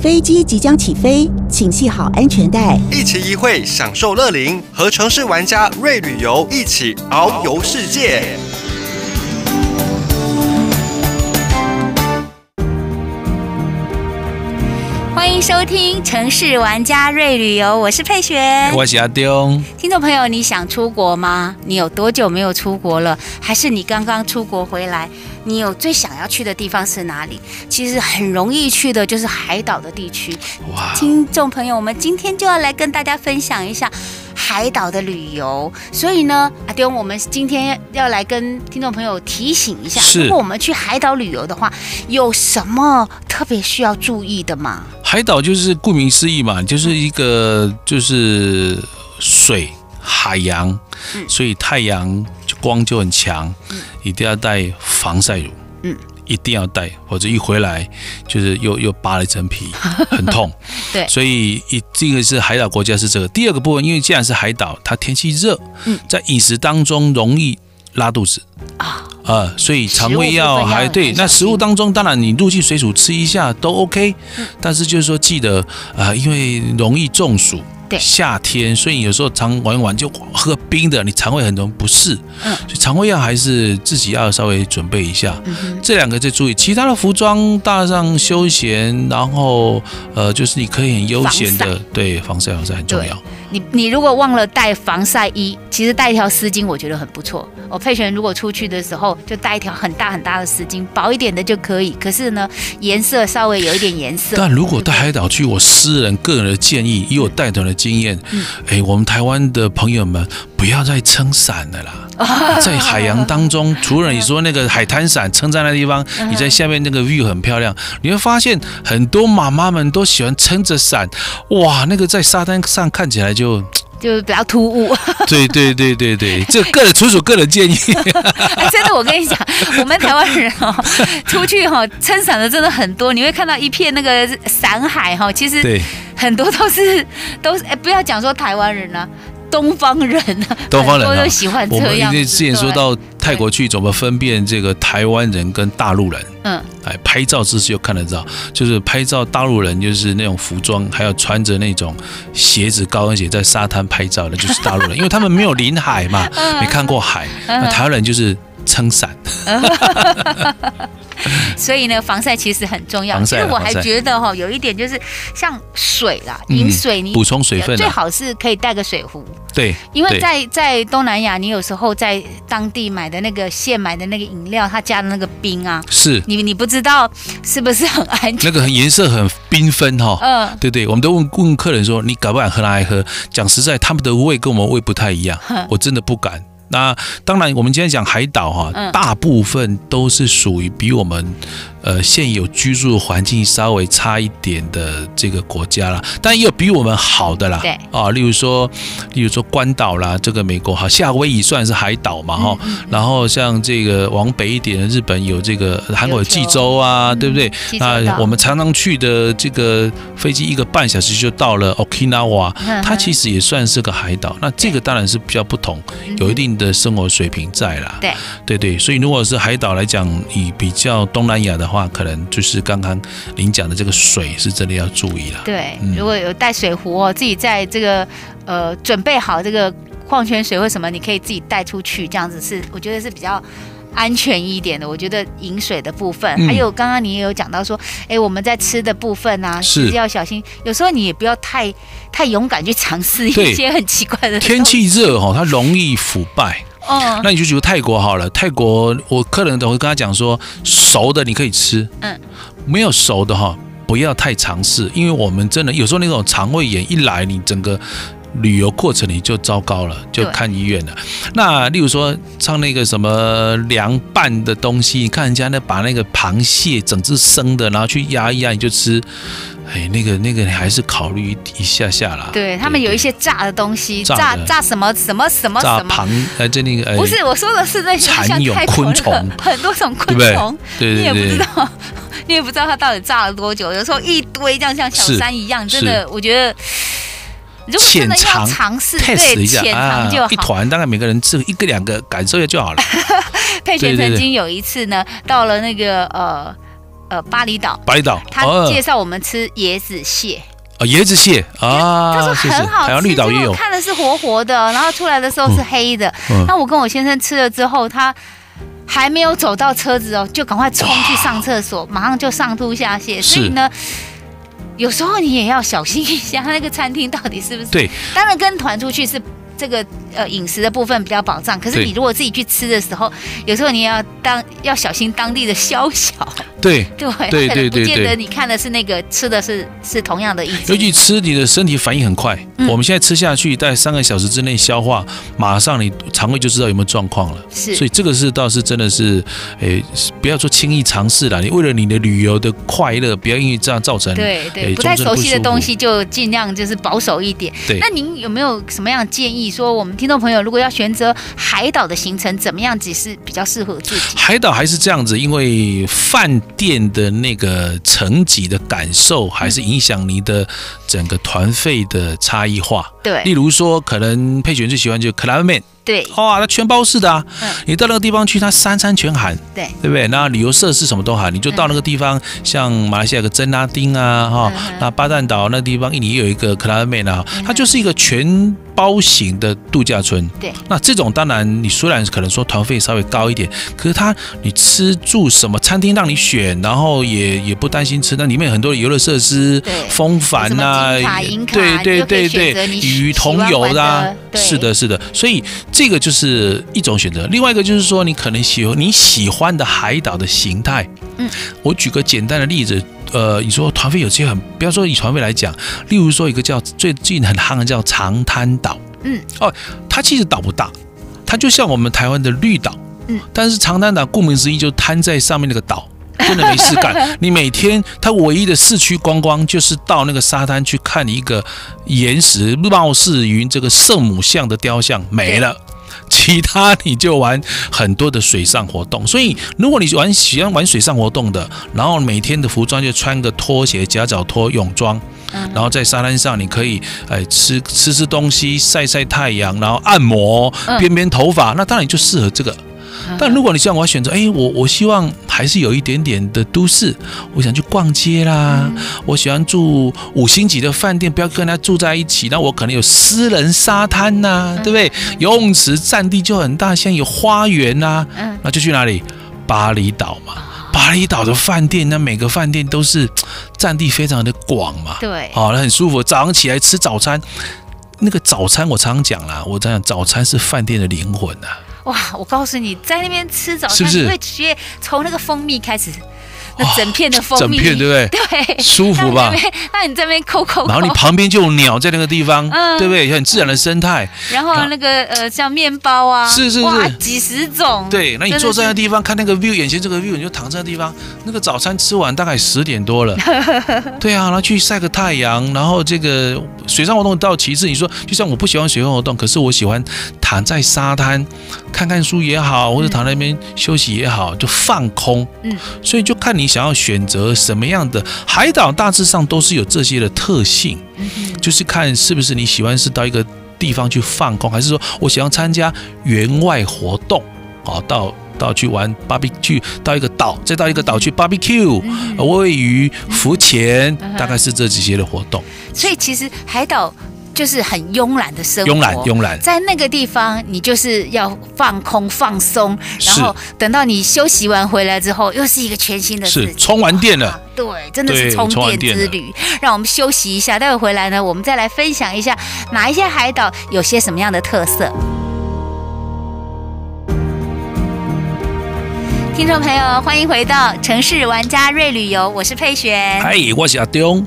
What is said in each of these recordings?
飞机即将起飞，请系好安全带，一期一会享受乐龄，和城市玩家瑞旅游一起遨游世界。欢迎收听《城市玩家瑞旅游》，我是佩璇，我是阿丢。听众朋友，你想出国吗？你有多久没有出国了？还是你刚刚出国回来？你有最想要去的地方是哪里？其实很容易去的，就是海岛的地区。哇！听众朋友，我们今天就要来跟大家分享一下海岛的旅游。所以呢，阿丢，我们今天要来跟听众朋友提醒一下，如果我们去海岛旅游的话，有什么特别需要注意的吗？海岛就是顾名思义嘛，就是一个就是水海洋，所以太阳。光就很强，一定要带防晒乳，嗯，一定要带，否则一回来就是又又扒了一层皮，很痛。对，所以一这个是海岛国家是这个。第二个部分，因为既然是海岛，它天气热，嗯在饮食当中容易拉肚子啊，呃，所以肠胃药还对。那食物当中，当然你入境水煮吃一下都 OK，但是就是说记得啊，因为容易中暑。对夏天，所以有时候常玩一玩就喝冰的，你肠胃很容易不适。嗯，所以肠胃药还是自己要稍微准备一下。嗯，这两个再注意，其他的服装搭上休闲，然后呃，就是你可以很悠闲的，防。对，防晒防晒很重要。你你如果忘了带防晒衣，其实带一条丝巾我觉得很不错。我佩璇如果出去的时候就带一条很大很大的丝巾，薄一点的就可以。可是呢，颜色稍微有一点颜色。但如果到海岛去，我私人个人的建议，以我带团的经验，哎，我们台湾的朋友们不要再撑伞了啦，在海洋当中，除了你说那个海滩伞撑在那地方，你在下面那个 view 很漂亮，你会发现很多妈妈们都喜欢撑着伞，哇，那个在沙滩上看起来就就比较突兀。对对对对对，这个人纯属个人建议。哎，真的，我跟你讲，我们台湾人哦，出去哈撑伞的真的很多，你会看到一片那个伞海哈，其实。很多都是都是哎，不要讲说台湾人啊，东方人啊，东方人啊，都喜欢这样。我们之前说到泰国去，怎么分辨这个台湾人跟大陆人？嗯，哎，拍照姿势就看得到，就是拍照大陆人就是那种服装，还有穿着那种鞋子、高跟鞋在沙滩拍照的，就是大陆人，因为他们没有临海嘛，没看过海。那台湾人就是撑伞。所以呢，防晒其实很重要。其实我还觉得哈，有一点就是像水啦，饮水你补充水分，最好是可以带个水壶。对，因为在在东南亚，你有时候在当地买的那个现买的那个饮料，它加的那个冰啊，是你你不知道是不是很安全？那个颜色很缤纷哈。嗯，对对，我们都问问客人说，你敢不敢喝？来喝？讲实在，他们的胃跟我们胃不太一样，我真的不敢。那当然，我们今天讲海岛哈，大部分都是属于比我们。呃，现有居住环境稍微差一点的这个国家啦，但也有比我们好的啦。对啊，例如说，例如说关岛啦，这个美国哈，夏威夷算是海岛嘛哈。嗯嗯、然后像这个往北一点的日本有这个韩国的济州啊，嗯、对不对？那我们常常去的这个飞机一个半小时就到了 Okinawa，它其实也算是个海岛。那这个当然是比较不同，有一定的生活水平在啦。对对对，所以如果是海岛来讲，以比较东南亚的。话可能就是刚刚您讲的这个水是真的要注意了。对，如果有带水壶哦，自己在这个呃准备好这个矿泉水或什么，你可以自己带出去，这样子是我觉得是比较安全一点的。我觉得饮水的部分，还有刚刚你也有讲到说，哎，我们在吃的部分啊，是要小心。有时候你也不要太太勇敢去尝试一些很奇怪的。天气热哈，它容易腐败。哦，那你就觉得泰国好了。泰国我客人都会跟他讲说，熟的你可以吃，嗯，没有熟的哈，不要太尝试，因为我们真的有时候那种肠胃炎一来，你整个旅游过程你就糟糕了，就看医院了。那例如说像那个什么凉拌的东西，你看人家那把那个螃蟹整只生的，然后去压一压你就吃。哎，那个那个，你还是考虑一下下啦。对他们有一些炸的东西，炸炸什么什么什么什么螃，哎，这那个不是我说的是那些蚕蛹昆虫，很多种昆虫，对对对，你也不知道，你也不知道它到底炸了多久。有时候一堆这样像小山一样，真的，我觉得如果真的要尝试对，浅尝就一下啊，一团大概每个人吃一个两个，感受一下就好了。佩璇曾经有一次呢，到了那个呃。呃巴厘岛，巴厘岛，他介绍我们吃椰子蟹。啊，椰子蟹啊，他说很好吃，是是绿岛也有，看的是活活的，然后出来的时候是黑的。嗯嗯、那我跟我先生吃了之后，他还没有走到车子哦，就赶快冲去上厕所，马上就上吐下泻。所以呢，有时候你也要小心一下，那个餐厅到底是不是？对，当然跟团出去是。这个呃饮食的部分比较保障，可是你如果自己去吃的时候，有时候你要当要小心当地的宵小。对对对对对，不见得你看的是那个吃的是是同样的意思。尤其吃你的身体反应很快，我们现在吃下去，在三个小时之内消化，马上你肠胃就知道有没有状况了。是，所以这个是倒是真的是，诶，不要说轻易尝试了。你为了你的旅游的快乐，不要因为这样造成对对不太熟悉的东西，就尽量就是保守一点。对，那您有没有什么样的建议？说我们听众朋友如果要选择海岛的行程，怎么样子是比较适合自己？海岛还是这样子，因为饭店的那个层级的感受，还是影响你的整个团费的差异化。对，例如说，可能佩璇最喜欢就 Club Med。对，哇，它全包式的啊！嗯、你到那个地方去，它三餐全含，对，对不对？那旅游设施什么都含，你就到那个地方，嗯、像马来西亚有个真拉丁啊，哈、嗯，那巴淡岛那个地方，印尼有一个克拉美啊，它就是一个全包型的度假村。对，那这种当然，你虽然可能说团费稍微高一点，可是它你吃住什么餐厅让你选，然后也也不担心吃，那里面有很多游乐设施，对，风帆啊，对对对对，与同游的、啊，是的，是的，所以。这个就是一种选择，另外一个就是说，你可能喜欢你喜欢的海岛的形态。嗯，我举个简单的例子，呃，你说团费有些很，不要说以团费来讲，例如说一个叫最近很夯的叫长滩岛。嗯，哦，它其实岛不大，它就像我们台湾的绿岛。嗯，但是长滩岛顾名思义就摊在上面那个岛。真的没事干，你每天他唯一的市区观光就是到那个沙滩去看一个岩石貌似云这个圣母像的雕像没了，其他你就玩很多的水上活动。所以如果你玩喜欢玩水上活动的，然后每天的服装就穿个拖鞋、夹脚拖、泳装，然后在沙滩上你可以哎吃吃吃东西、晒晒太阳，然后按摩、编编头发，那当然就适合这个。但如果你像我选择，哎，我我希望还是有一点点的都市，我想去逛街啦，嗯、我喜欢住五星级的饭店，不要跟他住在一起，那我可能有私人沙滩呐、啊，对不对？游泳池占地就很大，像有花园呐、啊，那就去哪里？巴厘岛嘛，巴厘岛的饭店，那每个饭店都是占地非常的广嘛，对，好，那很舒服。早上起来吃早餐，那个早餐我常常讲啦，我这样早餐是饭店的灵魂呐、啊。哇！我告诉你，在那边吃早餐，你会直接从那个蜂蜜开始。那整片的蜂蜜，整片对不对？对，舒服吧？那你这边抠抠，然后你旁边就有鸟在那个地方，对不对？很自然的生态。然后那个呃，像面包啊，是是是，几十种。对，那你坐在那地方看那个 view，眼前这个 view，你就躺在那地方。那个早餐吃完大概十点多了，对啊，然后去晒个太阳，然后这个水上活动到其次。你说，就像我不喜欢水上活动，可是我喜欢躺在沙滩看看书也好，或者躺在那边休息也好，就放空。嗯，所以就看你。想要选择什么样的海岛，大致上都是有这些的特性，就是看是不是你喜欢是到一个地方去放空，还是说我想要参加园外活动，啊，到到去玩 barbecue，到一个岛，再到一个岛去 barbecue，喂鱼、浮潜，大概是这几些的活动。所以其实海岛。就是很慵懒的生活，慵懒慵懒，在那个地方，你就是要放空放松，然后等到你休息完回来之后，又是一个全新的是充完电了，对，真的是充电之旅。让我们休息一下，待会回来呢，我们再来分享一下哪一些海岛有些什么样的特色。听众朋友，欢迎回到城市玩家瑞旅游，我是佩璇，嗨，我是阿东。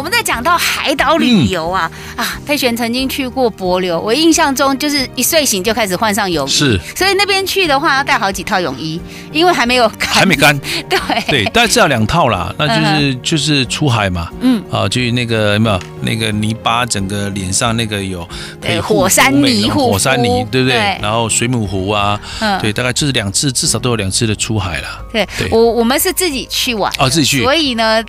我们在讲到海岛旅游啊、嗯、啊，佩璇曾经去过帛琉，我印象中就是一睡醒就开始换上泳衣，是，所以那边去的话要带好几套泳衣，因为还没有干，还没干，对。对，但至少两套啦，那就是、嗯、就是出海嘛，嗯，啊，就那个有没有？那个泥巴，整个脸上那个有对火山泥，火山泥，对不对？对。然后水母湖啊，嗯，对，大概就是两次，至少都有两次的出海了。对，对。我我们是自己去玩，哦，自己去，所以呢。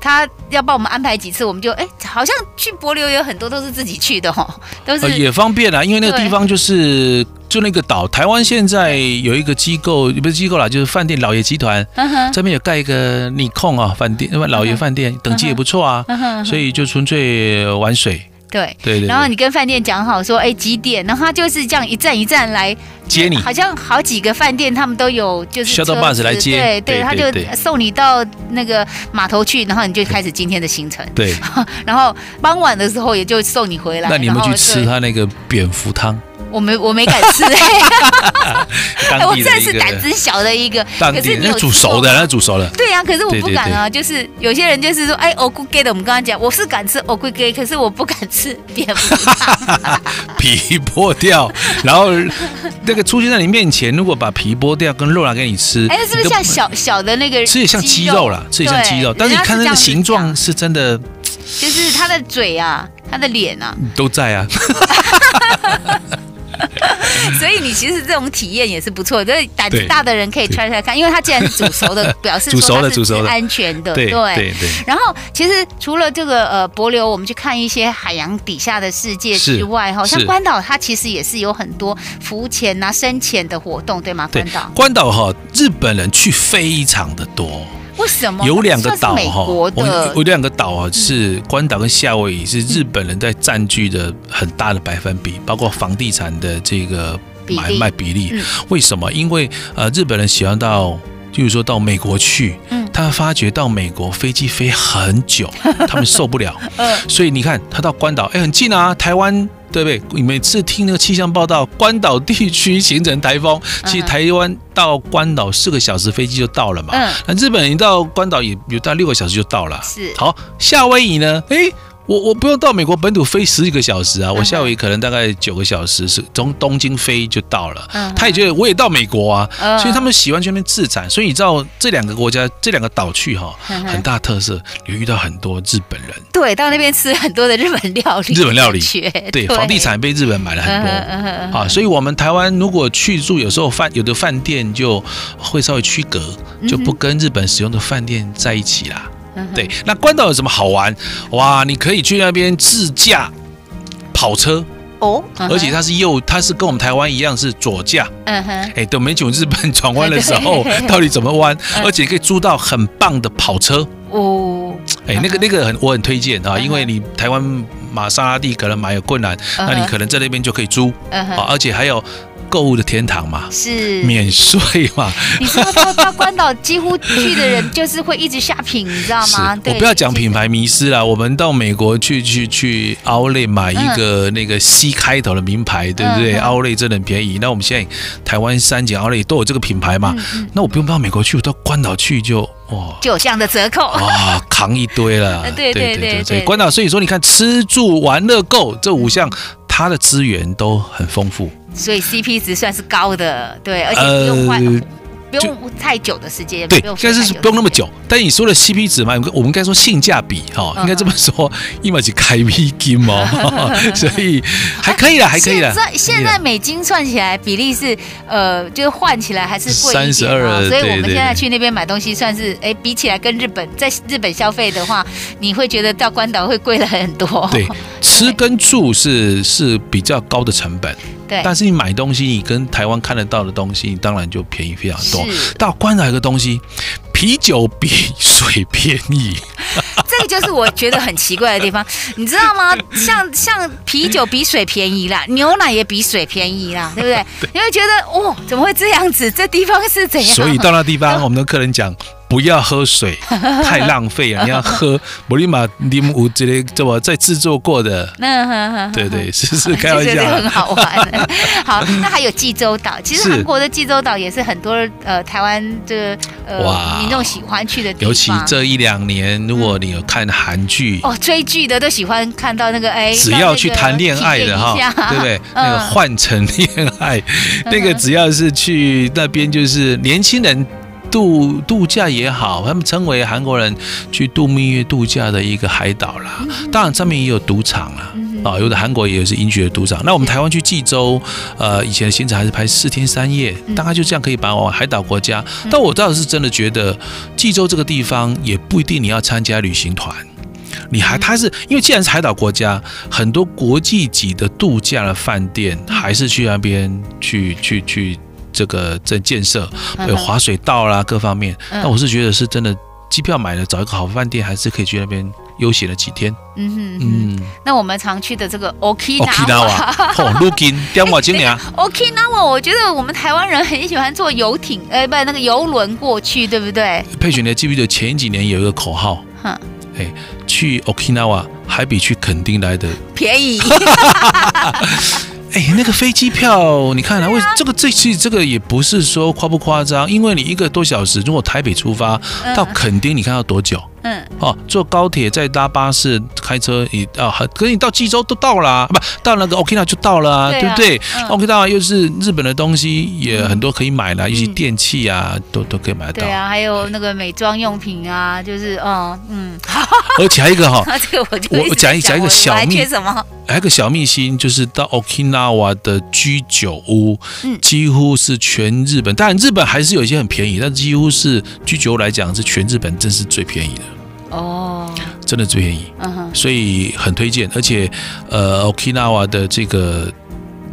他要帮我们安排几次，我们就哎，好像去柏流有很多都是自己去的哦，都是、呃、也方便啊，因为那个地方就是就那个岛。台湾现在有一个机构，不是机构啦，就是饭店老爷集团，嗯、这边有盖一个你控啊饭店，老爷饭店、嗯、等级也不错啊，嗯、所以就纯粹玩水。对对，然后你跟饭店讲好说，哎，几点？然后他就是这样一站一站来接你，好像好几个饭店他们都有，就是小到 bus 来接，对对，他就送你到那个码头去，然后你就开始今天的行程。对，然后傍晚的时候也就送你回来。那你们去吃他那个蝙蝠汤？我没我没敢吃，我真的是胆子小的一个。可是你煮熟的，那煮熟了。对呀，可是我不敢啊。就是有些人就是说，哎，我龟给的，我们刚刚讲，我是敢吃我龟给，可是我不敢吃蝙蝠。皮剥掉，然后那个出现在你面前，如果把皮剥掉跟肉拿给你吃，哎，是不是像小小的那个？吃也像鸡肉了，吃也像鸡肉，但是你看那个形状是真的，就是他的嘴啊，他的脸啊，都在啊。所以你其实这种体验也是不错，就是胆子大的人可以 try try 看，因为它既然 是煮熟的，表示说它是安全的。对对对。然后其实除了这个呃帛流，我们去看一些海洋底下的世界之外，哈，像关岛它其实也是有很多浮潜啊、深潜的活动，对吗？关岛。关岛哈，日本人去非常的多。为什么有两个岛哈？我有两个岛啊，是关岛跟夏威夷，是日本人在占据的很大的百分比，包括房地产的这个买卖比例。为什么？因为呃，日本人喜欢到，就是说到美国去，他发觉到美国飞机飞很久，他们受不了。所以你看，他到关岛，哎，很近啊，台湾。对不对？你每次听那个气象报道，关岛地区形成台风，其实台湾到关岛四个小时飞机就到了嘛。嗯。那日本人到关岛也有到六个小时就到了。是。好，夏威夷呢？诶我我不用到美国本土飞十几个小时啊，我夏威夷可能大概九个小时是从东京飞就到了。他也觉得我也到美国啊，所以他们喜欢去那边自产。所以你知道这两个国家这两个岛去哈，很大特色，有遇到很多日本人。对，到那边吃很多的日本料理。日本料理。对，房地产被日本买了很多啊，所以我们台湾如果去住，有时候饭有的饭店就会稍微区隔，就不跟日本使用的饭店在一起啦。对，那关岛有什么好玩？哇，你可以去那边自驾跑车哦，而且它是右，它是跟我们台湾一样是左驾。嗯哼，哎，等没久日本转弯的时候，到底怎么弯？而且可以租到很棒的跑车哦。哎，那个那个很，我很推荐啊，因为你台湾玛莎拉蒂可能买有困难，那你可能在那边就可以租啊，而且还有。购物的天堂嘛，是免税嘛？你知道到到关岛几乎去的人就是会一直 shopping，你知道吗？我不要讲品牌迷失啦，我们到美国去去去 Outlet 买一个那个 C 开头的名牌，对不对？Outlet 真的很便宜。那我们现在台湾三井 Outlet 都有这个品牌嘛？那我不用到美国去，我到关岛去就哇，就有这样的折扣啊，扛一堆了。对对对对，关岛，所以说你看吃住玩乐购这五项，它的资源都很丰富。所以 CP 值算是高的，对，而且不用换，呃、不用太久的时间，对，应该是不用那么久。但你说的 CP 值嘛，我们应该说性价比哈，应该这么说，因为是开美金 哦，所以还可以了，还可以了。现在现在美金算起来比例是呃，就是换起来还是贵一点啊。所以我们现在去那边买东西，算是哎，比起来跟日本在日本消费的话，你会觉得到关岛会贵了很多。对，吃跟住是是比较高的成本。对但是你买东西，你跟台湾看得到的东西，你当然就便宜非常多。到关岛一个东西，啤酒比水便宜，这个就是我觉得很奇怪的地方，你知道吗？像像啤酒比水便宜啦，牛奶也比水便宜啦，对不对？对你会觉得哦，怎么会这样子？这地方是怎样？所以到那地方，我们的客人讲。不要喝水，太浪费了。你要喝摩利马柠檬之类，这么在制作过的。对对，是是 开玩笑，很好玩。好，那还有济州岛，其实韩国的济州岛也是很多呃台湾这个呃民众喜欢去的地方。尤其这一两年，如果你有看韩剧哦，追剧的都喜欢看到那个哎，只要去谈恋爱的哈，对不对？那个换成恋爱，那个只要是去那边，就是年轻人。度度假也好，他们称为韩国人去度蜜月度假的一个海岛啦。当然，上面也有赌场啦，啊，有的韩国也是允许的赌场。那我们台湾去济州，呃，以前的行程还是拍四天三夜，大概就这样可以把我海岛国家。但我倒是真的觉得，济州这个地方也不一定你要参加旅行团。你还他是因为既然是海岛国家，很多国际级的度假的饭店还是去那边去去去这个在建设，有滑水道啦各方面。那我是觉得是真的，机票买了找一个好饭店，还是可以去那边悠闲了几天。嗯哼嗯，那我们常去的这个 Okinawa，哦，路金电话经理啊。Okinawa，我觉得我们台湾人很喜欢坐游艇，哎，不，那个游轮过去，对不对？佩璇，你记不记得前几年有一个口号？哼。哎，去 Okinawa 还比去垦丁来的便宜。哎，那个飞机票，你看啊，为这个这其实这个也不是说夸不夸张，因为你一个多小时，如果台北出发到垦丁，你看要多久？嗯，哦，坐高铁再搭巴士开车，你啊，可是你到济州都到了，不到那个 Okinawa 就到了啊，对不对？Okinawa 又是日本的东西，也很多可以买的，一些电器啊，都都可以买得到。对啊，还有那个美妆用品啊，就是嗯嗯。而且还有一个哈，这个我就我讲一讲一个小秘，什么？还有一个小秘辛，就是到 Okinawa 的居酒屋，几乎是全日本，当然日本还是有一些很便宜，但几乎是居酒屋来讲，是全日本真是最便宜的。哦，真的最便宜，嗯哼，所以很推荐。而且，呃，Okinawa 的这个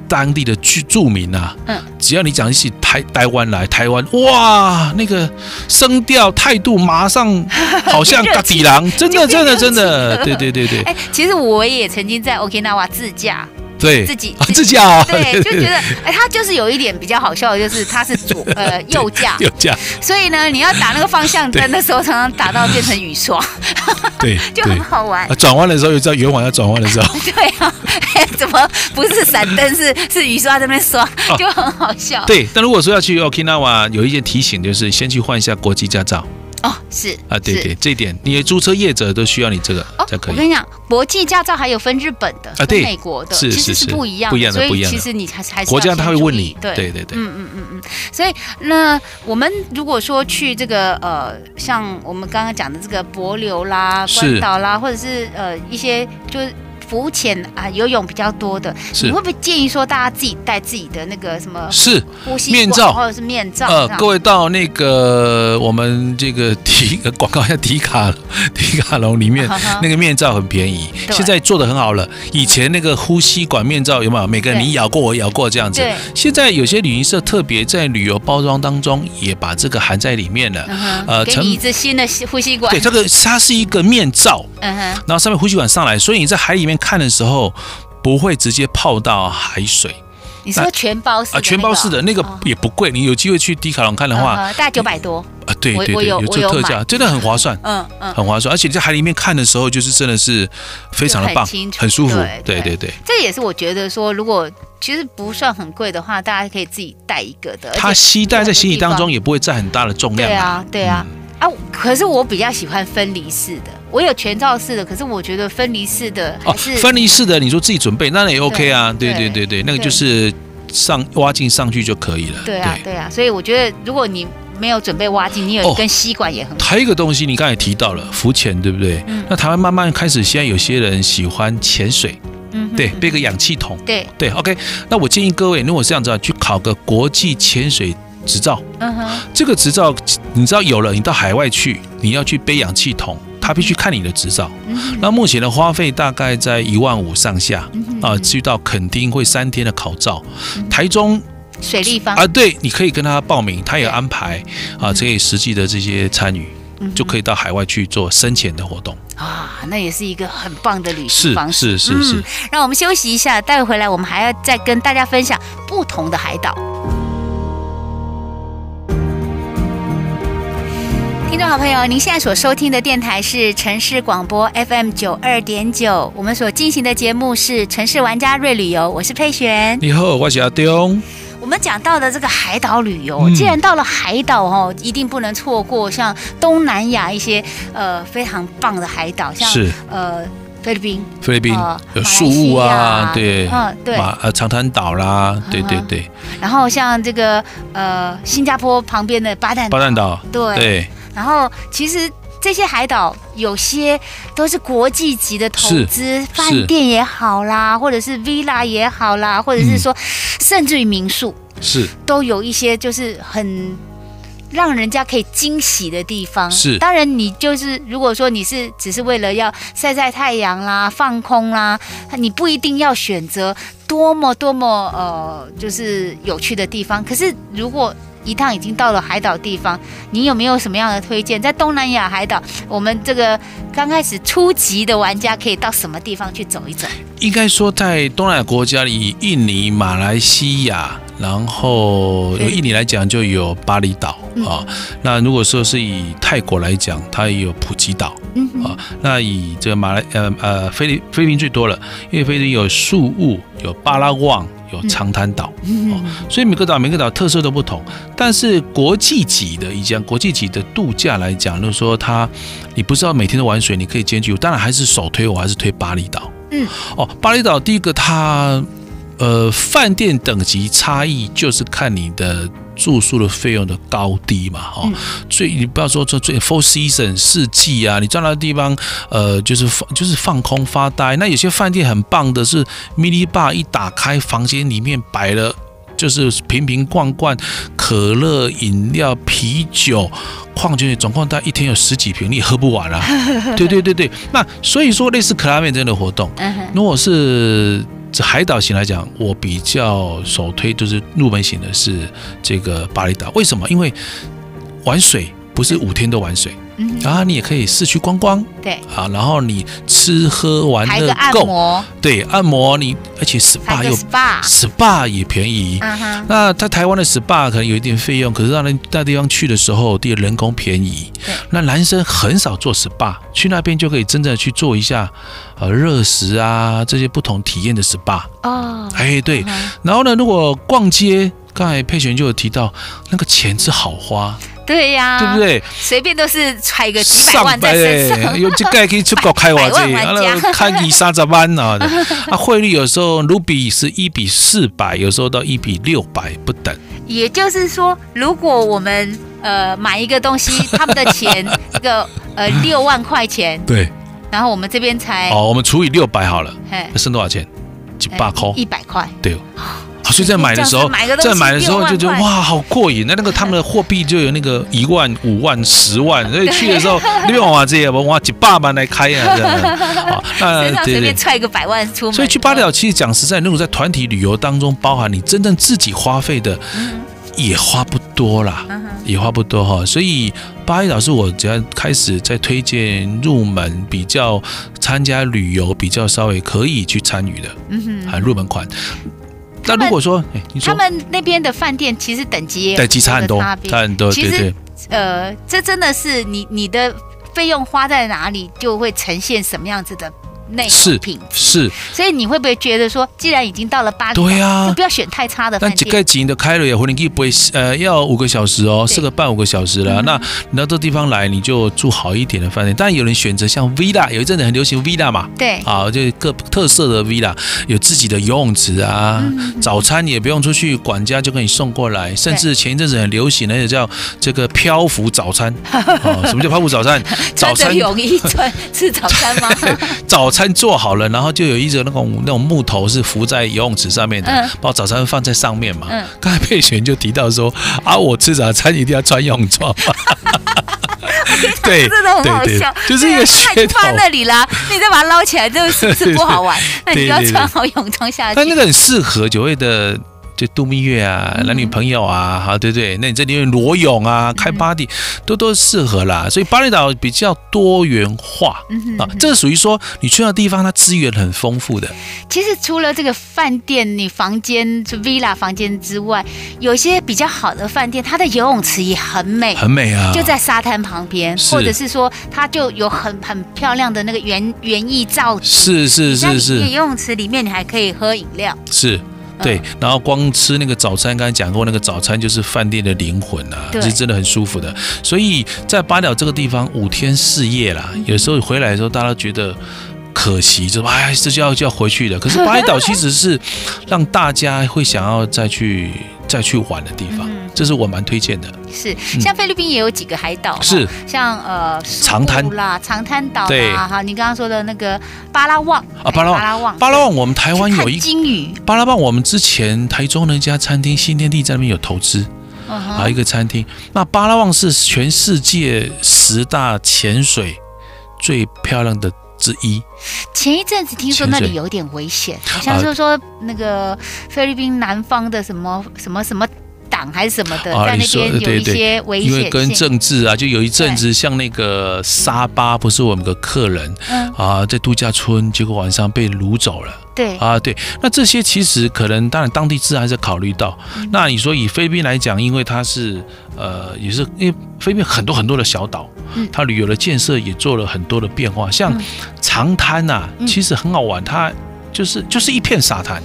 当地的居住民啊，嗯，只要你讲起台台湾来，台湾哇，那个声调态度马上好像嘎底郎，真的真的真的，对对对对。哎，其实我也曾经在 Okinawa 自驾。对。自己自己。啊，对，就觉得哎，他就是有一点比较好笑的，就是他是左呃 右驾，右驾，所以呢，你要打那个方向灯的时候，常常打到变成雨刷，对，就很好玩。转弯的时候又知道圆环要转弯的时候，对啊，怎么不是闪灯，是是雨刷在那边刷，就很好笑。对，但如果说要去 Okinawa，有一件提醒就是先去换一下国际驾照。哦，是啊，对对，这一点，你的租车业者都需要你这个才可以。我跟你讲，国际驾照还有分日本的啊，对，美国的，是其实是不一样，不一样的，不一样的。其实你还还是国家他会问你，对对对对，嗯嗯嗯嗯。所以那我们如果说去这个呃，像我们刚刚讲的这个帛琉啦、关岛啦，或者是呃一些就是。浮潜啊，游泳比较多的，你会不会建议说大家自己带自己的那个什么是呼吸面罩或者是面罩？呃，各位到那个我们这个迪广告一下迪卡 迪卡龙里面那个面罩很便宜，现在做的很好了。以前那个呼吸管面罩有没有？每个人你咬过我咬过这样子。现在有些旅行社特别在旅游包装当中也把这个含在里面了。呃，给你一支新的呼吸管。对，这个它是一个面罩，嗯哼，然后上面呼吸管上来，所以你在海里面。看的时候不会直接泡到海水。你说全包式啊？全包式的那个也不贵，你有机会去迪卡侬看的话，大概九百多啊。对对对，有这个特价，真的很划算。嗯嗯，很划算。而且你在海里面看的时候，就是真的是非常的棒，很舒服。对对对，这也是我觉得说，如果其实不算很贵的话，大家可以自己带一个的。它携带在行李当中也不会占很大的重量。对啊对啊啊！可是我比较喜欢分离式的。我有全罩式的，可是我觉得分离式的还是、哦、分离式的。你说自己准备，那也 OK 啊。对对对对，对，那个就是上挖镜上去就可以了。对啊对啊，所以我觉得如果你没有准备挖镜，你有一根吸管也很好。还有一个东西，你刚才提到了浮潜，对不对？嗯。那台湾慢慢开始，现在有些人喜欢潜水，嗯，对，背个氧气筒，对对，OK。那我建议各位，如果这样子啊，去考个国际潜水执照。嗯哼。这个执照你知道有了，你到海外去，你要去背氧气筒。他必须看你的执照，那目前的花费大概在一万五上下啊，去到垦丁会三天的考照，台中水立方啊，对，你可以跟他报名，他有安排啊，这实际的这些参与，就可以到海外去做深潜的活动啊，那也是一个很棒的旅行方式，是是是是。让我们休息一下，待会回来我们还要再跟大家分享不同的海岛。听众好朋友，您现在所收听的电台是城市广播 FM 九二点九，我们所进行的节目是城市玩家瑞旅游，我是佩璇。你好，我是阿东。我们讲到的这个海岛旅游，嗯、既然到了海岛哦，一定不能错过像东南亚一些呃非常棒的海岛，像是呃菲律宾，菲律宾、呃、有树屋啊，对，嗯对，呃长滩岛啦，对对对。然后像这个呃新加坡旁边的巴淡巴淡岛，对。对然后，其实这些海岛有些都是国际级的投资，饭店也好啦，或者是 villa 也好啦，或者是说，甚至于民宿，是都有一些就是很让人家可以惊喜的地方。是，当然你就是如果说你是只是为了要晒晒太阳啦、放空啦，你不一定要选择多么多么呃，就是有趣的地方。可是如果一趟已经到了海岛地方，你有没有什么样的推荐？在东南亚海岛，我们这个刚开始初级的玩家可以到什么地方去走一走？应该说，在东南亚国家里，印尼、马来西亚，然后印尼来讲就有巴厘岛啊。那如果说是以泰国来讲，它也有普吉岛啊。那以这个马来呃呃菲律菲律宾最多了，因为菲律宾有宿务，有巴拉望。有长滩岛，哦，所以每个岛每个岛特色都不同。但是国际级的，以讲国际级的度假来讲，就是说它，你不是要每天都玩水，你可以兼具。当然还是首推，我还是推巴厘岛。嗯，哦，巴厘岛第一个它，呃，饭店等级差异就是看你的。住宿的费用的高低嘛，哈，所以你不要说这最 Four Season 四季啊，你在那个地方，呃，就是放就是放空发呆。那有些饭店很棒的是，mini bar 一打开，房间里面摆了就是瓶瓶罐罐可乐、饮料、啤酒、矿泉水，总共大概一天有十几瓶，你也喝不完啊。对对对对，那所以说类似 Club Med 这样的活动，如果是。这海岛型来讲，我比较首推就是入门型的是这个巴厘岛。为什么？因为玩水不是五天都玩水，然后你也可以市区逛逛，对。啊，然后你吃喝玩乐够，对，按摩你，而且 SPA 又 SPA 也便宜。那在台湾的 SPA 可能有一点费用，可是到那那地方去的时候，第一人工便宜。那男生很少做 SPA，去那边就可以真的去做一下。呃，热食啊，这些不同体验的 SPA 哦，哎，对，然后呢，如果逛街，刚才佩璇就有提到，那个钱是好花，对呀，对不对？随便都是揣个几百万在身上，有这个可以出国开玩笑，完了开一三十万啊，啊，汇率有时候卢比是一比四百，有时候到一比六百不等。也就是说，如果我们呃买一个东西，他们的钱这个呃 六万块钱，对。然后我们这边才哦，我们除以六百好了，那剩多少钱？几百块？一百块。对哦，所以在买的时候，在买的时候就觉得哇，好过瘾。那那个他们的货币就有那个一万、五万、十万，所以去的时候你别往这些，我往几百万来开啊，这样。啊，那随便踹个百万出门。所以去巴厘岛，其实讲实在，如果在团体旅游当中，包含你真正自己花费的，也花不多啦，也花不多哈。所以。巴厘岛是我只要开始在推荐入门，比较参加旅游比较稍微可以去参与的，嗯哼，入门款。那如果说，哎，你说他们那边的饭店其实等级也有等级差很多，差很多。其实，呃，这真的是你你的费用花在哪里，就会呈现什么样子的。内品是，是，所以你会不会觉得说，既然已经到了巴厘岛，对呀、啊，就不要选太差的饭店。那几个景的开了也回，你可以不会呃要五个小时哦，四个半五个小时了。那你到这地方来，你就住好一点的饭店。当然有人选择像 villa，有一阵子很流行 villa 嘛，对，啊，就各特色的 villa，有自己的游泳池啊，早餐也不用出去，管家就给你送过来。甚至前一阵子很流行的也叫这个漂浮早餐。啊，什么叫漂浮早餐？早餐泳衣穿 吃早餐吗？早。餐做好了，然后就有一个那种那种木头是浮在游泳池上面的，嗯、把早餐放在上面嘛。嗯、刚才佩璇就提到说啊，我吃早餐一定要穿泳装。对，真的很好笑，就是一个噱头。放那里啦，你再把它捞起来，就是不是不好玩？那你要穿好泳装下去。但那个很适合所谓的。就度蜜月啊，男女朋友啊，好，对对，那你这里面裸泳啊，开 party 都都适合啦。所以巴厘岛比较多元化。啊，这是属于说你去到地方，它资源很丰富的。其实除了这个饭店，你房间就 villa 房间之外，有些比较好的饭店，它的游泳池也很美，很美啊，就在沙滩旁边，或者是说它就有很很漂亮的那个园园艺造景，是是是是。游泳池里面你还可以喝饮料，是。对，然后光吃那个早餐，刚才讲过，那个早餐就是饭店的灵魂啊，是真的很舒服的。所以在巴厘岛这个地方五天四夜啦，有时候回来的时候，大家觉得可惜，就哎，这就要就要回去了。可是巴厘岛其实是让大家会想要再去再去玩的地方。这是我蛮推荐的，是像菲律宾也有几个海岛，是。像呃长滩啦、长滩。岛对。啊，好，你刚刚说的那个巴拉望啊，巴拉望，巴拉望，巴拉望，我们台湾有一金鱼，巴拉望，我们之前台中那家餐厅新天地在那边有投资，啊，一个餐厅。那巴拉望是全世界十大潜水最漂亮的之一。前一阵子听说那里有点危险，好像就是说那个菲律宾南方的什么什么什么。党还是什么的，在那边有一些危险，因为跟政治啊，就有一阵子像那个沙巴，不是我们的客人啊，在度假村，结果晚上被掳走了。对啊，对，那这些其实可能，当然当地自然还是考虑到。那你说以菲律宾来讲，因为它是呃，也是因为菲律宾很多很多的小岛，它旅游的建设也做了很多的变化，像长滩呐，其实很好玩，它就是就是一片沙滩。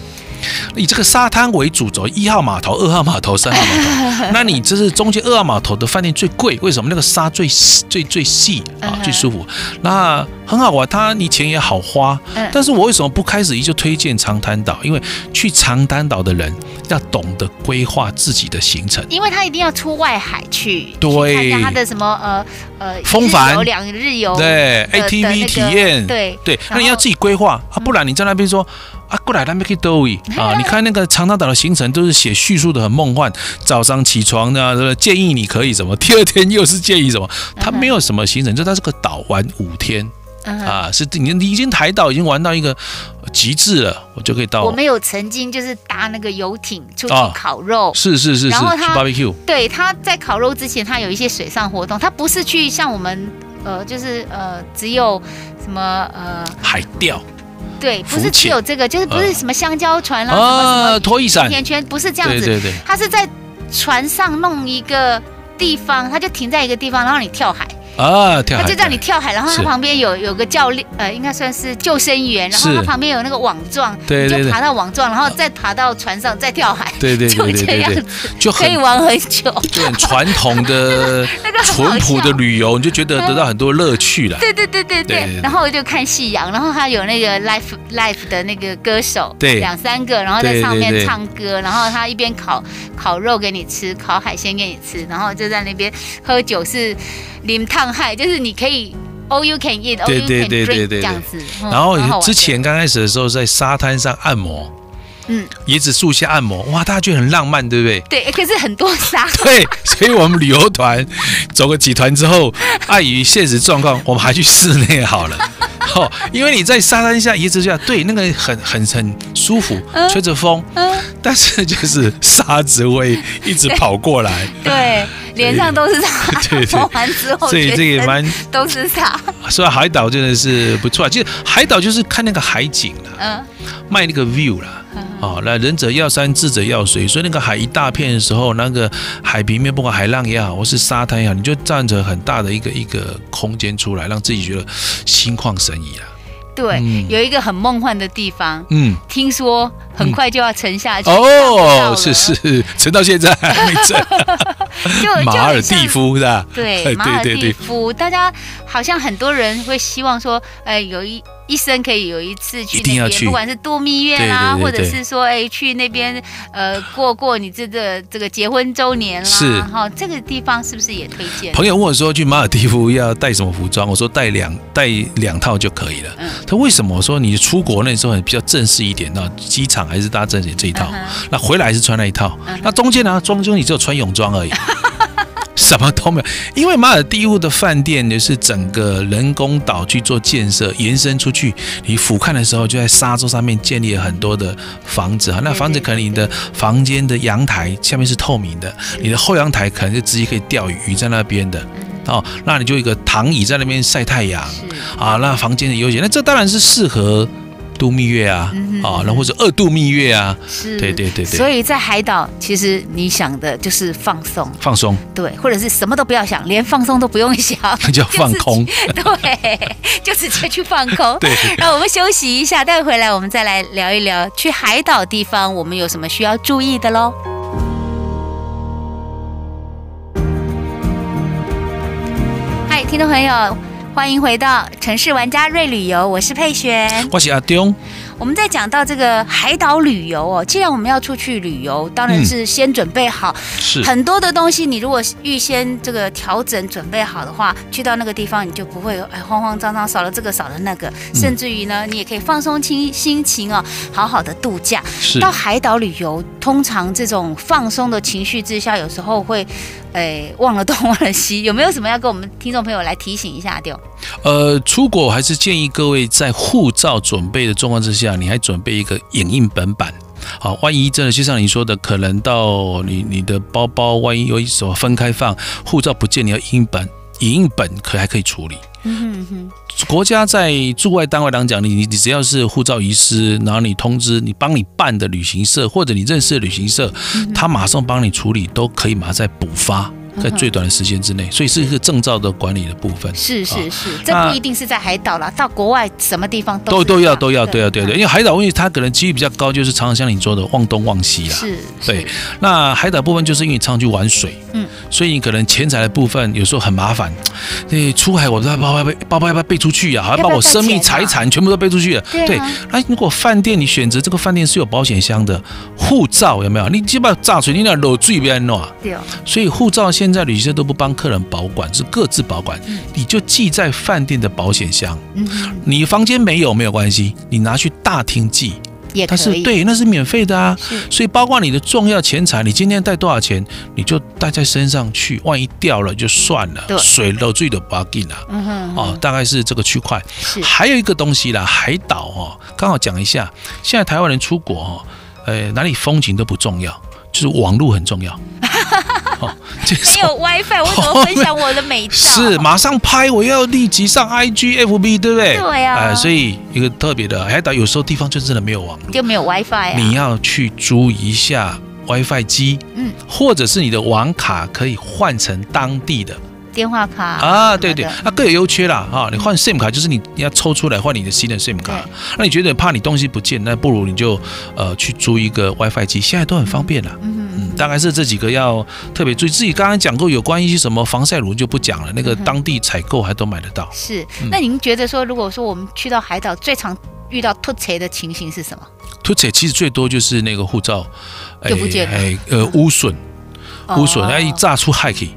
以这个沙滩为主轴，一号码头、二号码头、三号码头，那你这是中间二号码头的饭店最贵，为什么？那个沙最最最细啊，最舒服。那很好玩，它你钱也好花。但是我为什么不开始一就推荐长滩岛？因为去长滩岛的人要懂得规划自己的行程，因为他一定要出外海去，对，看他的什么呃呃，风帆有两日游，对，ATV 体验，对对，那你要自己规划啊，不然你在那边说。啊，过来，他们可以兜一啊！你看那个长滩岛的行程都是写叙述的很梦幻，早上起床呢，建议你可以什么，第二天又是建议什么，他没有什么行程，就他是个岛玩五天。啊，是你你已经台岛已经玩到一个极致了，我就可以到。我们有曾经就是搭那个游艇出去烤肉，是是是是，然后他 barbecue，对，他在烤肉之前，他有一些水上活动，他不是去像我们呃，就是呃，只有什么呃海钓。对，不是只有这个，就是不是什么香蕉船啦，什么什么拖衣伞、甜圈，不是这样子。对对对，他是在船上弄一个地方，它就停在一个地方，然后你跳海。啊，跳海！他就叫你跳海，然后他旁边有有个教练，呃，应该算是救生员，然后他旁边有那个网状，对对，就爬到网状，然后再爬到船上，再跳海，对对对，就这样，就可以玩很久，就很传统的、淳朴的旅游，你就觉得得到很多乐趣了。对对对对对，然后我就看夕阳，然后他有那个 life life 的那个歌手，对，两三个，然后在上面唱歌，然后他一边烤烤肉给你吃，烤海鲜给你吃，然后就在那边喝酒是。零烫海就是你可以 all you can eat，all you can drink 这样子。然后之前刚开始的时候在沙滩上按摩，嗯，椰子树下按摩，哇，大家觉得很浪漫，对不对？对，可是很多沙。对，所以我们旅游团走个几团之后，碍于现实状况，我们还去室内好了。哦，因为你在沙滩下椰子下，对，那个很很很舒服，吹着风，但是就是沙子会一直跑过来。对。脸上都是沙，对对，完之后，所以这个也蛮都是沙。所以海岛真的是不错，其实海岛就是看那个海景了，嗯，卖那个 view 了，哦，那仁者要山，智者要水，所以那个海一大片的时候，那个海平面不管海浪也好，或是沙滩也好，你就占着很大的一个一个空间出来，让自己觉得心旷神怡啊。对，嗯、有一个很梦幻的地方，嗯，听说很快就要沉下去，嗯、哦，是是，沉到现在还 没沉，就马尔蒂夫是吧？对，马尔地夫，大家好像很多人会希望说，哎，有一。一生可以有一次去那边，不管是度蜜月啦，或者是说哎去那边呃过过你这个这个结婚周年啦，是哈，这个地方是不是也推荐？朋友问我说去马尔蒂夫要带什么服装，我说带两带两套就可以了。嗯，他为什么？我说你出国那时候比较正式一点，那机场还是搭正经这一套，那回来是穿那一套，那中间呢，中间你只有穿泳装而已。什么都没有，因为马尔地夫的饭店呢是整个人工岛去做建设，延伸出去，你俯瞰的时候就在沙洲上面建立了很多的房子。哈，那房子可能你的房间的阳台下面是透明的，你的后阳台可能就直接可以钓鱼，鱼在那边的。哦，那你就一个躺椅在那边晒太阳。啊，那房间的悠闲，那这当然是适合。度蜜月啊，啊，那或者二度蜜月啊，是，对对对对。所以在海岛，其实你想的就是放松，放松，对，或者是什么都不要想，连放松都不用想，那叫放空，对，就直接去放空。对，那我们休息一下，待会回来我们再来聊一聊去海岛地方，我们有什么需要注意的喽？嗨，听众朋友。欢迎回到城市玩家瑞旅游，我是佩璇，我是阿东。我们在讲到这个海岛旅游哦，既然我们要出去旅游，当然是先准备好，是很多的东西。你如果预先这个调整准备好的话，去到那个地方你就不会哎慌慌张张，少了这个少了那个，甚至于呢，你也可以放松心心情哦，好好的度假。是到海岛旅游，通常这种放松的情绪之下，有时候会哎忘了东忘了西。有没有什么要跟我们听众朋友来提醒一下？的？呃，出国还是建议各位在护照准备的状况之下，你还准备一个影印本版。好，万一真的就像你说的，可能到你你的包包，万一有一什么分开放，护照不见，你要影印本，影印本可还可以处理。嗯哼哼。国家在驻外单位来讲，你你你只要是护照遗失，然后你通知你帮你办的旅行社或者你认识的旅行社，他马上帮你处理，都可以马上再补发。在最短的时间之内，所以是一个证照的管理的部分。是是是，这不一定是在海岛啦，到国外什么地方都都要都要都要对对对，因为海岛因为它可能几率比较高，就是常常像你说的忘东忘西啦。是，对。那海岛部分就是因为你常常去玩水，嗯，所以你可能钱财的部分有时候很麻烦。你，出海我都要包包背包包要不要背出去呀？还要把我生命财产全部都背出去了。对。那如果饭店你选择这个饭店是有保险箱的，护照有没有？你基本上炸水，你那漏水别弄啊。对。所以护照现在旅行社都不帮客人保管，是各自保管。你就寄在饭店的保险箱。你房间没有没有关系，你拿去大厅寄，它是对，那是免费的啊。所以包括你的重要钱财，你今天带多少钱，你就带在身上去，万一掉了就算了。水漏最的不要紧了。哦，大概是这个区块。还有一个东西啦，海岛哦，刚好讲一下。现在台湾人出国哦，呃，哪里风景都不重要，就是网络很重要。哦，没有 WiFi，我怎么分享我的美 照？是马上拍，我要立即上 IG、FB，对不对？对呀。哎，所以一个特别的海岛，有时候地方就真的没有网络，就没有 WiFi。你要去租一下 WiFi 机，嗯，或者是你的网卡可以换成当地的。电话卡啊，对对，啊各有优缺啦哈。你换 SIM 卡就是你你要抽出来换你的新的 SIM 卡。那你觉得怕你东西不见，那不如你就呃去租一个 WiFi 机，现在都很方便了。嗯嗯，大概是这几个要特别注意。自己刚刚讲过有关一些什么防晒乳就不讲了，那个当地采购还都买得到。是，那您觉得说，如果说我们去到海岛，最常遇到突贼的情形是什么？突贼其实最多就是那个护照就不见了，哎呃污损，污损，那一炸出海去。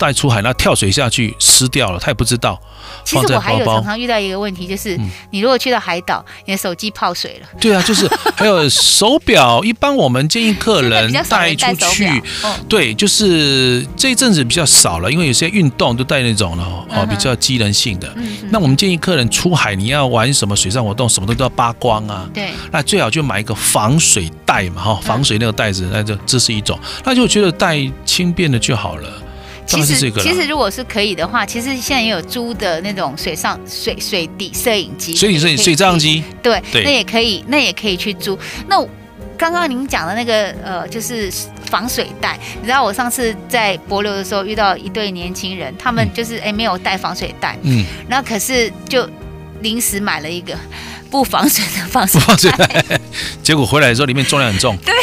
带出海，那跳水下去湿掉了，他也不知道。其实我还有常常遇到一个问题，就是你如果去到海岛，你的手机泡水了。对啊，就是还有手表，一般我们建议客人带出去。对，就是这一阵子比较少了，因为有些运动都带那种了哦，比较机能性的。那我们建议客人出海，你要玩什么水上活动，什么都要扒光啊。对。那最好就买一个防水袋嘛，哈，防水那个袋子，那这这是一种。那就觉得带轻便的就好了。其实，其实如果是可以的话，其实现在也有租的那种水上水水底摄影机，水底摄影水照相机，对，那也可以，那也可以去租。那刚刚您讲的那个呃，就是防水袋，你知道我上次在博流的时候遇到一对年轻人，他们就是哎没有带防水袋，嗯，然后可是就临时买了一个。不防水的防水袋，结果回来的时候里面重量很重。对，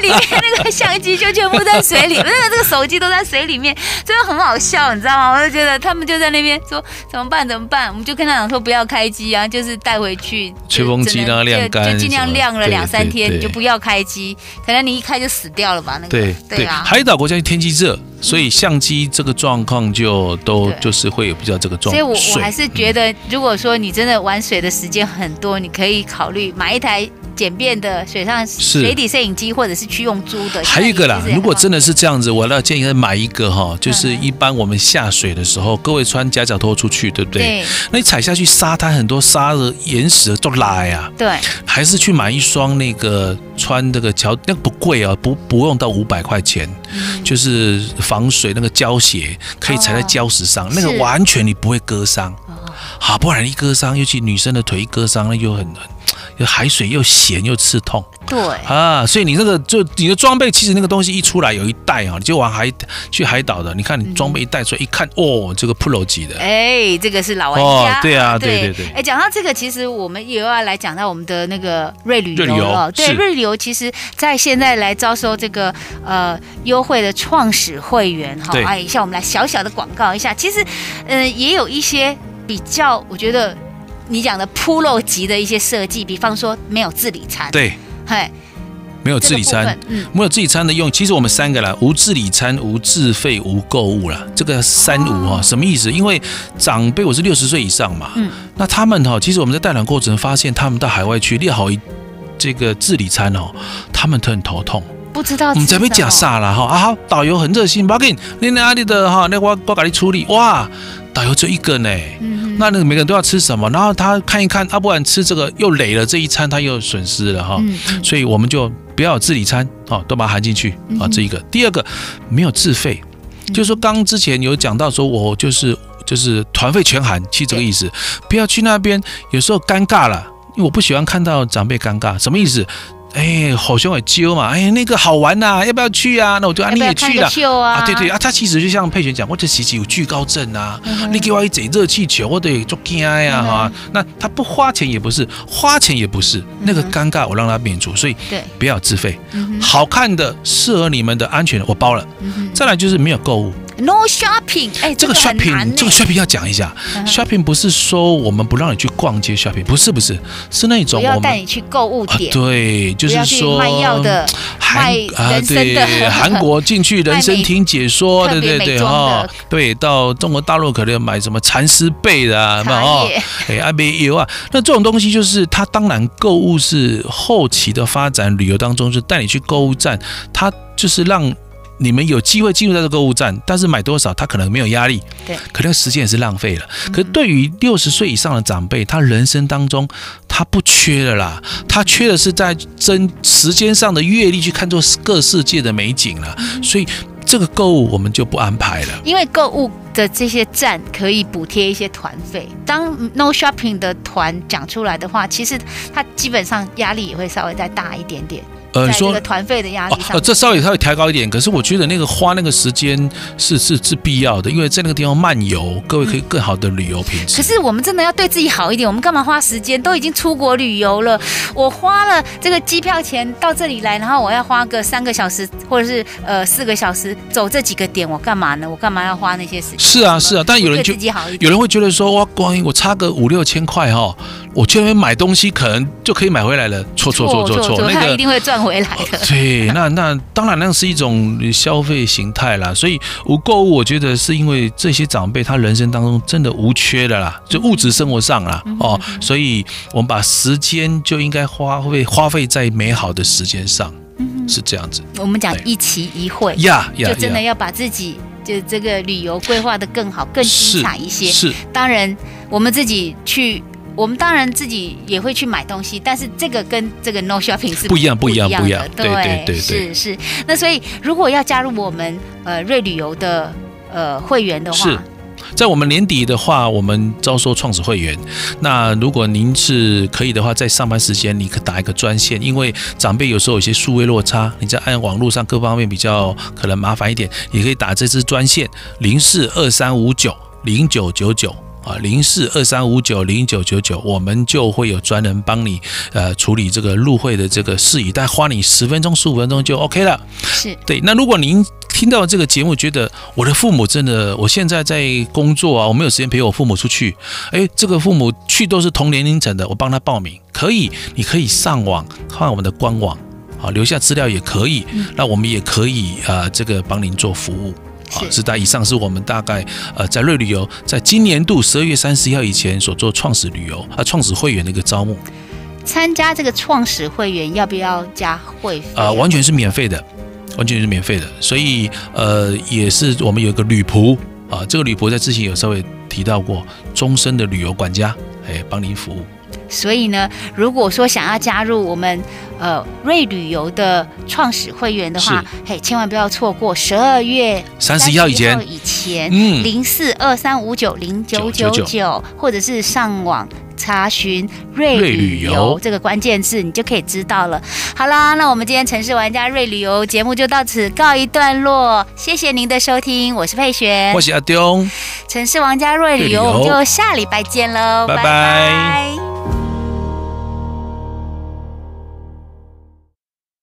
里面那个相机就全部在水里，那个这个手机都在水里面，真的很好笑，你知道吗？我就觉得他们就在那边说怎么办怎么办，我们就跟他讲说不要开机啊，就是带回去吹风机让它晾干，就尽量晾了两三天，你就不要开机，可能你一开就死掉了吧？那个对对啊，海岛国家天气热。所以相机这个状况就都就是会有比较这个状况。所以我我还是觉得，如果说你真的玩水的时间很多，你可以考虑买一台简便的水上水底摄影机，或者是去用租的。还有一个啦，如果真的是这样子，我要建议买一个哈，就是一般我们下水的时候，各位穿夹脚拖出去，对不对？对。那你踩下去，沙滩很多沙的岩石都拉呀。对。还是去买一双那个穿这个桥，那个不贵啊，不不用到五百块钱，就是。防水那个胶鞋可以踩在礁石上，那个完全你不会割伤。好，不然一割伤，尤其女生的腿一割伤，那就很难，海水又咸又刺痛。对啊，所以你那个就你的装备，其实那个东西一出来有一袋啊，你就往海去海岛的，你看你装备一带出来，一看哦，这个 Pro 级的，哎，这个是老玩家。对啊，对对对。哎，讲到这个，其实我们也要来讲到我们的那个瑞旅游了。对，瑞旅游其实在现在来招收这个呃优惠的创始会员哈，哎，像我们来小小的广告一下，其实嗯也有一些比较，我觉得。你讲的铺路级的一些设计，比方说没有自理餐，对，嘿，没有自理餐，嗯，没有自理餐的用，其实我们三个啦，无自理餐、无自费、无购物啦，这个三无哈，什么意思？因为长辈我是六十岁以上嘛，嗯，那他们哈，其实我们在带团过程发现，他们到海外去列好一这个自理餐哦，他们都很头痛。不知道我们才被讲啥了哈啊好，导游很热心，不要紧，你哪里的哈，那我我给你处理。哇，导游就一个呢，嗯，那那个每个人都要吃什么，然后他看一看，啊，不然吃这个又累了，这一餐他又损失了哈，所以我们就不要有自理餐哦，都把它含进去啊，这一个，第二个没有自费，就是说刚之前有讲到说我就是就是团费全含，其实这个意思，不要去那边，有时候尴尬了，因为我不喜欢看到长辈尴尬，什么意思？哎，好兄弟揪嘛！哎，那个好玩呐、啊，要不要去啊？那我就啊，你也去了啊，啊？对对啊，他其实就像佩璇讲，我这其实有惧高症啊，嗯、你给我一嘴热气球，我得做惊呀哈。那他不花钱也不是，花钱也不是，嗯、那个尴尬我让他免除，所以对，不要自费。嗯、好看的、适合你们的、安全的，我包了。嗯、再来就是没有购物。No shopping，哎，这个 shopping，这个 shopping 要讲一下。shopping 不是说我们不让你去逛街 shopping，不是不是，是那种我们要带你去购物点。对，就是说卖药的、卖人参的。韩国进去 人生听解说，对对对哈。对，到中国大陆可能买什么蚕丝被的啊，哦，哎，阿贝油啊，那这种东西就是它当然购物是后期的发展，旅游当中是带你去购物站，它就是让。你们有机会进入到这个购物站，但是买多少他可能没有压力，对，可能时间也是浪费了。可是对于六十岁以上的长辈，他人生当中他不缺的啦，他缺的是在真时间上的阅历去看作各世界的美景了。所以这个购物我们就不安排了，因为购物的这些站可以补贴一些团费。当 No Shopping 的团讲出来的话，其实他基本上压力也会稍微再大一点点。呃，你说团费的压力上，呃，这稍微稍微调高一点，可是我觉得那个花那个时间是是是必要的，因为在那个地方漫游，各位可以更好的旅游品质。可是我们真的要对自己好一点，我们干嘛花时间？都已经出国旅游了，我花了这个机票钱到这里来，然后我要花个三个小时或者是呃四个小时走这几个点，我干嘛呢？我干嘛要花那些时间？是啊是啊，但有人就有人会觉得说哇，光我差个五六千块哈，我去那边买东西可能就可以买回来了。错错错错错，那个一定会赚。回来的 对，那那当然那是一种消费形态啦。所以无购物，我觉得是因为这些长辈他人生当中真的无缺的啦，就物质生活上啦哦，所以我们把时间就应该花费花费在美好的时间上，是这样子。我们讲一期一会呀，就真的要把自己就这个旅游规划的更好、更精彩一些。是，当然我们自己去。我们当然自己也会去买东西，但是这个跟这个 no shopping 是不一样，不一样，不一样的。对对对，是是。那所以如果要加入我们呃瑞旅游的呃会员的话，是在我们年底的话，我们招收创始会员。那如果您是可以的话，在上班时间你可打一个专线，因为长辈有时候有些数位落差，你在按网络上各方面比较可能麻烦一点，也可以打这支专线零四二三五九零九九九。啊，零四二三五九零九九九，我们就会有专人帮你呃处理这个入会的这个事宜，但花你十分钟十五分钟就 OK 了。是对。那如果您听到这个节目，觉得我的父母真的，我现在在工作啊，我没有时间陪我父母出去，哎，这个父母去都是同年龄层的，我帮他报名可以，你可以上网看我们的官网啊，留下资料也可以，那我们也可以啊，这个帮您做服务。啊，是在以上是我们大概呃在瑞旅游在今年度十二月三十一号以前所做创始旅游啊创始会员的一个招募。参加这个创始会员要不要加会费？啊，完全是免费的，完全是免费的。所以呃也是我们有一个旅仆啊，这个旅仆在之前有稍微提到过，终身的旅游管家，哎，帮您服务。所以呢，如果说想要加入我们呃瑞旅游的创始会员的话，嘿，千万不要错过十二月三十一号以前，以前，嗯，零四二三五九零九九九，或者是上网查询瑞旅游这个关键字，你就可以知道了。好啦，那我们今天城市玩家瑞旅游节目就到此告一段落，谢谢您的收听，我是佩璇，我是阿东，城市玩家瑞旅游，我们就下礼拜见喽，拜拜。